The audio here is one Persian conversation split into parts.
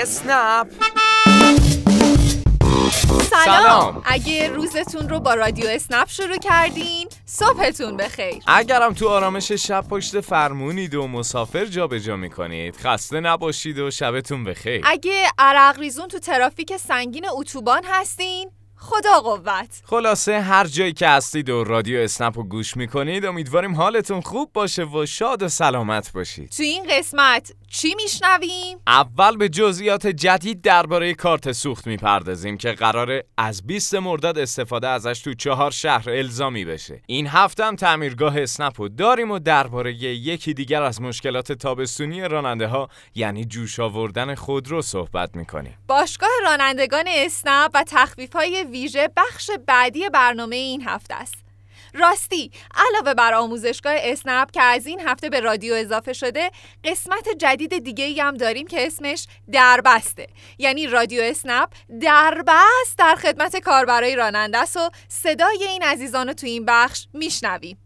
اسنپ سلام. سلام. اگه روزتون رو با رادیو اسنپ شروع کردین صبحتون بخیر اگرم تو آرامش شب پشت فرمونید و مسافر جابجا می‌کنید خسته نباشید و شبتون بخیر اگه عرق ریزون تو ترافیک سنگین اتوبان هستین خدا قوت. خلاصه هر جایی که هستید و رادیو اسنپ رو گوش می‌کنید امیدواریم حالتون خوب باشه و شاد و سلامت باشید. تو این قسمت چی میشنویم؟ اول به جزئیات جدید درباره کارت سوخت می‌پردازیم که قراره از 20 مرداد استفاده ازش تو چهار شهر الزامی بشه. این هفته هم تعمیرگاه اسنپ رو داریم و درباره یکی دیگر از مشکلات تابستونی راننده ها یعنی جوش آوردن خودرو صحبت می‌کنیم. باشگاه رانندگان اسنپ و تخفیف های ویژه بخش بعدی برنامه این هفته است. راستی علاوه بر آموزشگاه اسنپ که از این هفته به رادیو اضافه شده قسمت جدید دیگه ای هم داریم که اسمش دربسته یعنی رادیو اسنپ دربست در خدمت کاربرای راننده است و صدای این عزیزان رو تو این بخش میشنویم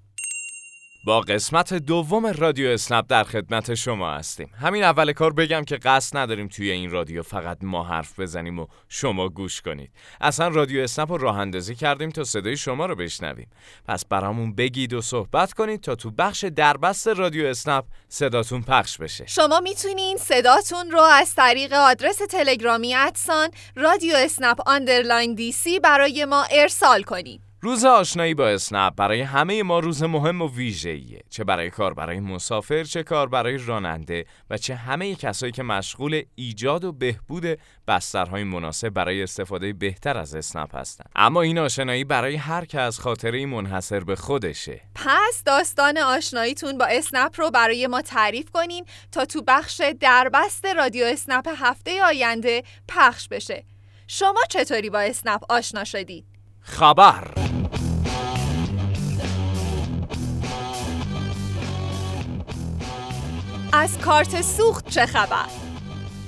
با قسمت دوم رادیو اسنپ در خدمت شما هستیم. همین اول کار بگم که قصد نداریم توی این رادیو فقط ما حرف بزنیم و شما گوش کنید. اصلا رادیو اسنپ رو راه اندازی کردیم تا صدای شما رو بشنویم. پس برامون بگید و صحبت کنید تا تو بخش دربست رادیو اسنپ صداتون پخش بشه. شما می‌تونین صداتون رو از طریق آدرس تلگرامی at sign رادیو اسنپ underline DC برای ما ارسال کنید. روز آشنایی با اسنپ برای همه ما روز مهم و ویژه‌ایه. چه برای کار برای مسافر چه کار برای راننده و چه همه کسایی که مشغول ایجاد و بهبود بسترهای مناسب برای استفاده بهتر از اسنپ هستند اما این آشنایی برای هر کس خاطره منحصر به خودشه. پس داستان آشناییتون با اسنپ رو برای ما تعریف کنین تا تو بخش دربست رادیو اسنپ هفته آینده پخش بشه. شما چطوری با اسنپ آشنا شدید؟ خبر! از کارت سوخت چه خبر؟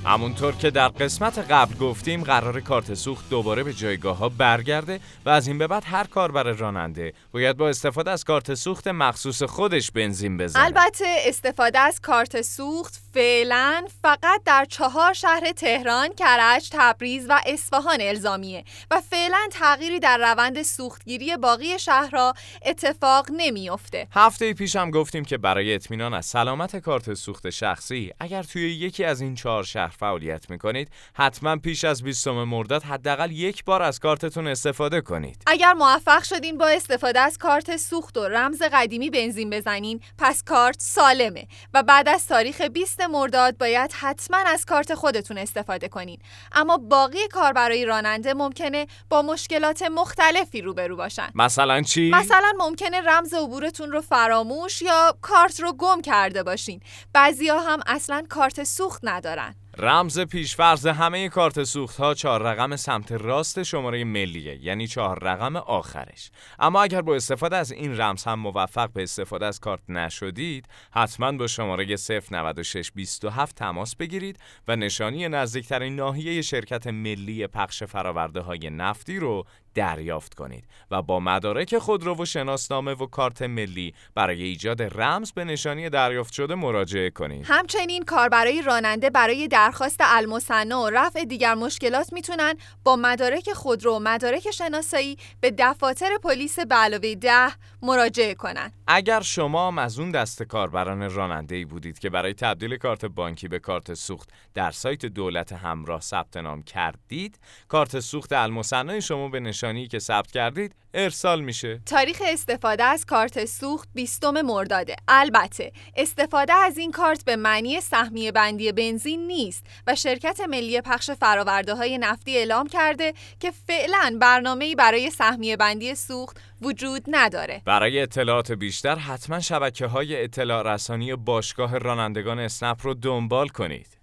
همونطور که در قسمت قبل گفتیم قرار کارت سوخت دوباره به جایگاه ها برگرده و از این به بعد هر کاربر راننده باید با استفاده از کارت سوخت مخصوص خودش بنزین بزنه البته استفاده از کارت سوخت فعلا فقط در چهار شهر تهران، کرج، تبریز و اصفهان الزامیه و فعلا تغییری در روند سوختگیری باقی شهرها اتفاق نمیافته. هفته پیش هم گفتیم که برای اطمینان از سلامت کارت سوخت شخصی اگر توی یکی از این چهار شهر فعالیت می‌کنید حتما پیش از 20 مرداد حداقل یک بار از کارتتون استفاده کنید اگر موفق شدین با استفاده از کارت سوخت و رمز قدیمی بنزین بزنین پس کارت سالمه و بعد از تاریخ 20 مرداد باید حتما از کارت خودتون استفاده کنین. اما باقی کاربرای راننده ممکنه با مشکلات مختلفی روبرو باشن. مثلا چی؟ مثلا ممکنه رمز عبورتون رو فراموش یا کارت رو گم کرده باشین. بعضیا هم اصلا کارت سوخت ندارن. رمز پیشفرض همه کارت سوخت ها چهار رقم سمت راست شماره ملیه یعنی چهار رقم آخرش. اما اگر با استفاده از این رمز هم موفق به استفاده از کارت نشدید حتما با شماره 09627 تماس بگیرید و نشانی نزدیکترین ناحیه شرکت ملی پخش فراورده های نفتی رو دریافت کنید و با مدارک خودرو و شناسنامه و کارت ملی برای ایجاد رمز به نشانی دریافت شده مراجعه کنید. همچنین کاربرای راننده برای درخواست المصنع و رفع دیگر مشکلات می‌تونن با مدارک خودرو و مدارک شناسایی به دفاتر پلیس به علاوه ده مراجعه کنند. اگر شما هم از اون دست کاربران راننده ای بودید که برای تبدیل کارت بانکی به کارت سوخت در سایت دولت همراه ثبت نام کردید، کارت سوخت المصنع شما به نشانی که ثبت کردید ارسال میشه. تاریخ استفاده از کارت سوخت 20 مرداده. البته استفاده از این کارت به معنی سهمیه بندی بنزین نیست و شرکت ملی پخش فراورده های نفتی اعلام کرده که فعلا برنامه‌ای برای سهمیه بندی سوخت وجود نداره. برای اطلاعات بیشتر حتما شبکه های اطلاع رسانی باشگاه رانندگان اسنپ رو دنبال کنید.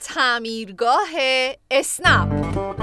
تعمیرگاه اسنپ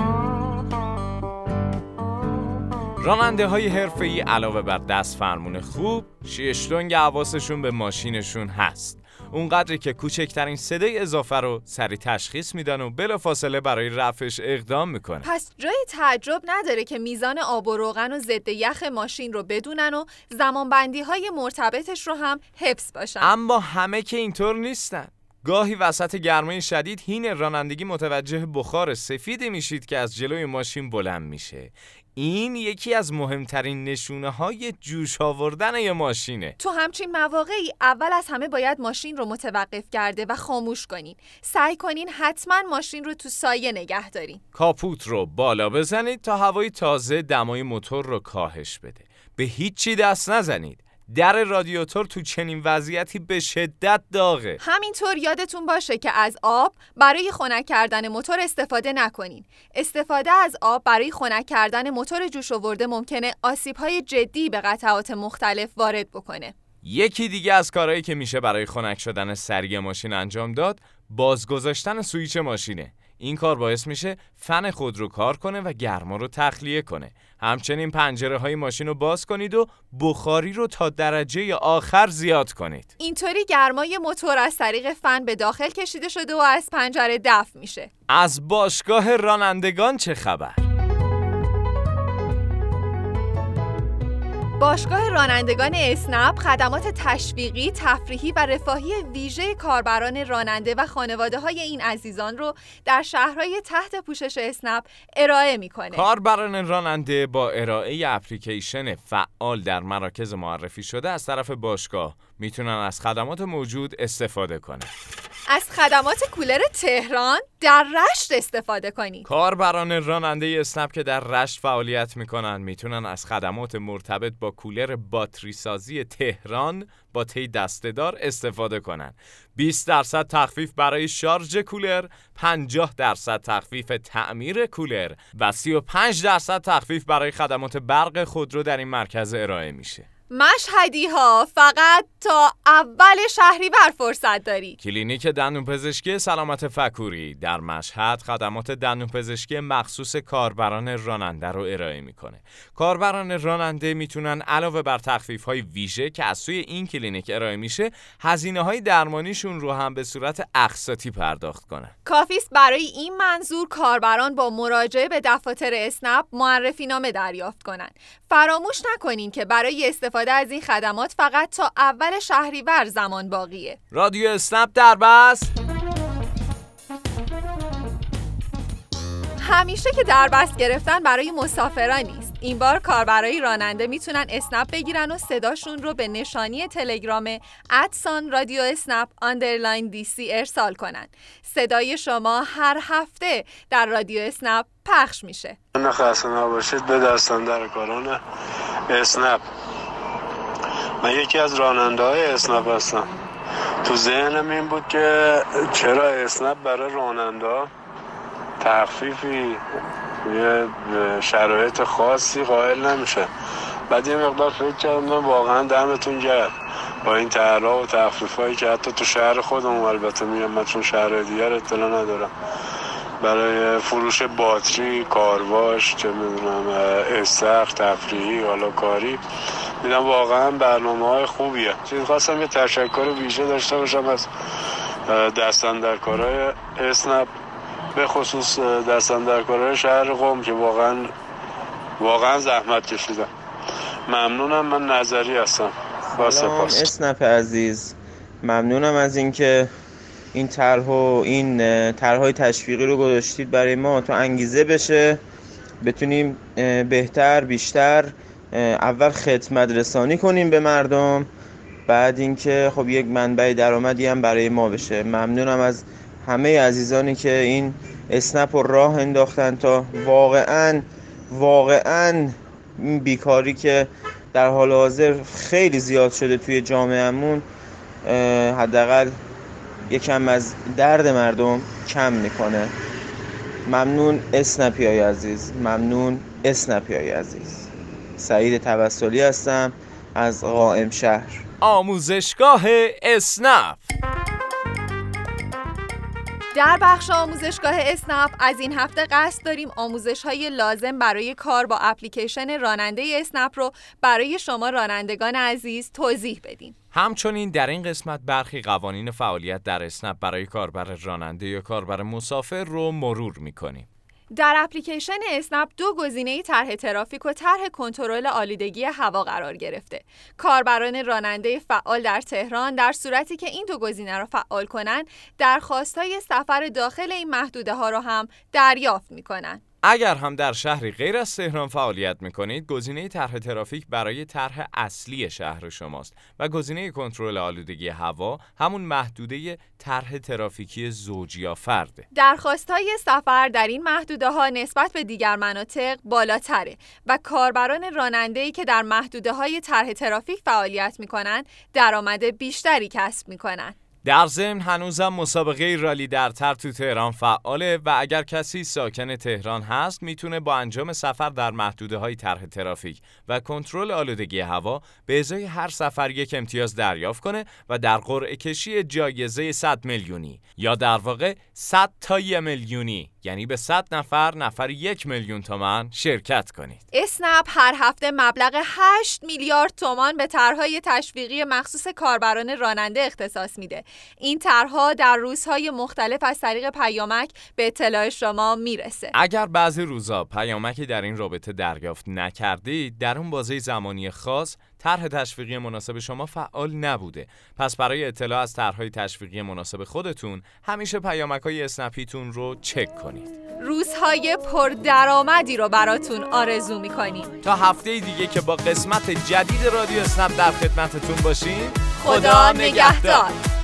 راننده های حرفه ای علاوه بر دست فرمون خوب شیشتونگ حواسشون به ماشینشون هست. اونقدری که کوچکترین صدای اضافه رو سری تشخیص میدن و بلافاصله برای رفعش اقدام می‌کنن. پس جای تعجب نداره که میزان آب و روغن و ضد یخ ماشین رو بدونن و زمانبندی های مرتبطش رو هم حفظ باشن. اما همه که اینطور نیستن. گاهی وسط گرمای شدید هین رانندگی متوجه بخار سفیدی میشید که از جلوی ماشین بلند میشه. این یکی از مهمترین نشونه های جوش آوردن یه ماشینه. تو همچین مواقعی اول از همه باید ماشین رو متوقف کرده و خاموش کنین. سعی کنین حتما ماشین رو تو سایه نگه دارین. کاپوت رو بالا بزنید تا هوای تازه دمای موتور رو کاهش بده. به هیچی دست نزنید. در رادیاتور تو چنین وضعیتی به شدت داغه. همینطور یادتون باشه که از آب برای خنک کردن موتور استفاده نکنین. استفاده از آب برای خنک کردن موتور جوش آورده ممکنه آسیب‌های جدی به قطعات مختلف وارد بکنه. یکی دیگه از کارهایی که میشه برای خنک شدن سری ماشین انجام داد بازگذاشتن سویچ ماشینه. این کار باعث میشه فن خود رو کار کنه و گرما رو تخلیه کنه. همچنین پنجره های ماشین رو باز کنید و بخاری رو تا درجه آخر زیاد کنید. اینطوری گرمای موتور از طریق فن به داخل کشیده شده و از پنجره دفع میشه. از باشگاه رانندگان چه خبر؟ باشگاه رانندگان اسنپ خدمات تشویقی، تفریحی و رفاهی ویژه کاربران راننده و خانواده های این عزیزان رو در شهرهای تحت پوشش اسنپ ارائه می‌کنه. کاربران راننده با ارائه اپلیکیشن فعال در مراکز معرفی شده از طرف باشگاه می‌تونن از خدمات موجود استفاده کنند. از خدمات کولر تهران در رشت استفاده کنید. کاربران راننده اسنپ که در رشت فعالیت می‌کنن می‌تونن از خدمات مرتبط با کولر باتری سازی تهران با تی دستهدار استفاده کنند. 20 درصد تخفیف برای شارژ کولر، 50 درصد تخفیف تعمیر کولر و 35 درصد تخفیف برای خدمات برق خودرو در این مرکز ارائه میشه. مشهدی ها فقط تا اول شهریور فرصت دارید کلینیک دندون پزشکی سلامت فکوری در مشهد خدمات دندون پزشکی مخصوص کاربران راننده رو ارائه می‌کنه. کاربران راننده می‌تونن علاوه بر تخفیف های ویژه که از سوی این کلینیک ارائه میشه هزینه های درمانیشون رو هم به صورت اقساطی پرداخت کنن. کافیست برای این منظور کاربران با مراجعه به دفاتر اسنپ معرفی نامه دریافت کنند فراموش نکنین که برای استفاده از این خدمات فقط تا اول شهریور زمان باقیه. رادیو اسنپ در بس. همیشه که در بست گرفتن برای مسافران نیست. این بار کاربرای راننده می‌تونن اسنپ بگیرن و صداشون رو به نشانی تلگرام at sign رادیو اسنپ underline DC ارسال کنن. صدای شما هر هفته در رادیو اسنپ پخش میشه. نه خسته نباشید به دست اندرکاران اسنپ. من یکی از راننده های اسنپ هستم. تو ذهنم این بود که چرا اسنپ برای راننده تخفیفی یه شرایط خاصی قائل نمیشه. بعد یه مقدار فکر کردم واقعا دمتون گرد با این تحرا و تخفیف هایی که حتی تو شهر خودم البته میگم من چون شهر دیگر اطلاع ندارم. برای فروش باتری کارواش چه می‌دونم استخ تفریحی حالا کاری. میدم واقعا برنامه های خوبیه. چیز خواستم یه تشکر ویژه داشته باشم از دستن در کارهای اسنپ به خصوص دستن در کارهای شهر قوم که واقعا واقعا زحمت کشیدم ممنونم من نظری هستم. با سپاس. اسنپ عزیز. ممنونم از اینکه این طرح و این طرحهای تشویقی رو گذاشتید برای ما تا انگیزه بشه. بتونیم بهتر بیشتر اول خدمت رسانی کنیم به مردم بعد اینکه خب یک منبع درآمدی هم برای ما بشه. ممنونم از همه عزیزانی که این اسنپ رو راه انداختن تا واقعا واقعا بیکاری که در حال حاضر خیلی زیاد شده توی جامعهمون حداقل یکم از درد مردم کم می‌کنه. ممنون اسنپی های عزیز. ممنون اسنپی های عزیز. سعید توسلی هستم از قائم شهر آموزشگاه اسنپ در بخش آموزشگاه اسنپ از این هفته قصد داریم آموزش های لازم برای کار با اپلیکیشن راننده اسنپ رو برای شما رانندگان عزیز توضیح بدیم. همچنین در این قسمت برخی قوانین فعالیت در اسنپ برای کاربر راننده یا کاربر مسافر رو مرور می‌کنیم. در اپلیکیشن اسنپ دو گزینه طرح ترافیک و طرح کنترل آلودگی هوا قرار گرفته. کاربران راننده فعال در تهران در صورتی که این دو گزینه را فعال کنند، درخواستهای سفر داخل این محدوده ها را هم دریافت می کنند. اگر هم در شهری غیر از تهران فعالیت می‌کنید گزینه طرح ترافیک برای طرح اصلی شهر شماست و گزینه کنترل آلودگی هوا همون محدوده طرح ترافیکی زوج یا فرده. درخواست های سفر در این محدوده ها نسبت به دیگر مناطق بالاتره و کاربران راننده که در محدوده های طرح ترافیک فعالیت می‌کنند درآمد بیشتری کسب می‌کنند. در ضمن هنوزم مسابقه رالی در تر تو تهران فعاله و اگر کسی ساکن تهران هست می‌تونه با انجام سفر در محدوده های طرح ترافیک و کنترل آلودگی هوا به ازای هر سفر یک امتیاز دریافت کنه و در قرعه کشی جایزه 100 میلیونی یا در واقع 100 تا میلیونی یعنی به 100 نفر نفر یک میلیون تومن شرکت کنید. اسنپ هر هفته مبلغ 8 میلیارد تومان به طرحهای تشویقی مخصوص کاربران راننده اختصاص میده. این طرحها در روزهای مختلف از طریق پیامک به اطلاع شما می‌رسه. اگر بعضی روزا پیامکی در این رابطه دریافت نکردید، در اون بازه زمانی خاص طرح تشویقی مناسب شما فعال نبوده. پس برای اطلاع از طرحهای تشویقی مناسب خودتون همیشه پیامک های اسنپیتون رو چک کنید. روزهای پردرآمدی رو براتون آرزو می‌کنیم. تا هفته دیگه که با قسمت جدید رادیو اسنپ در خدمتتون باشیم خدا نگهدار.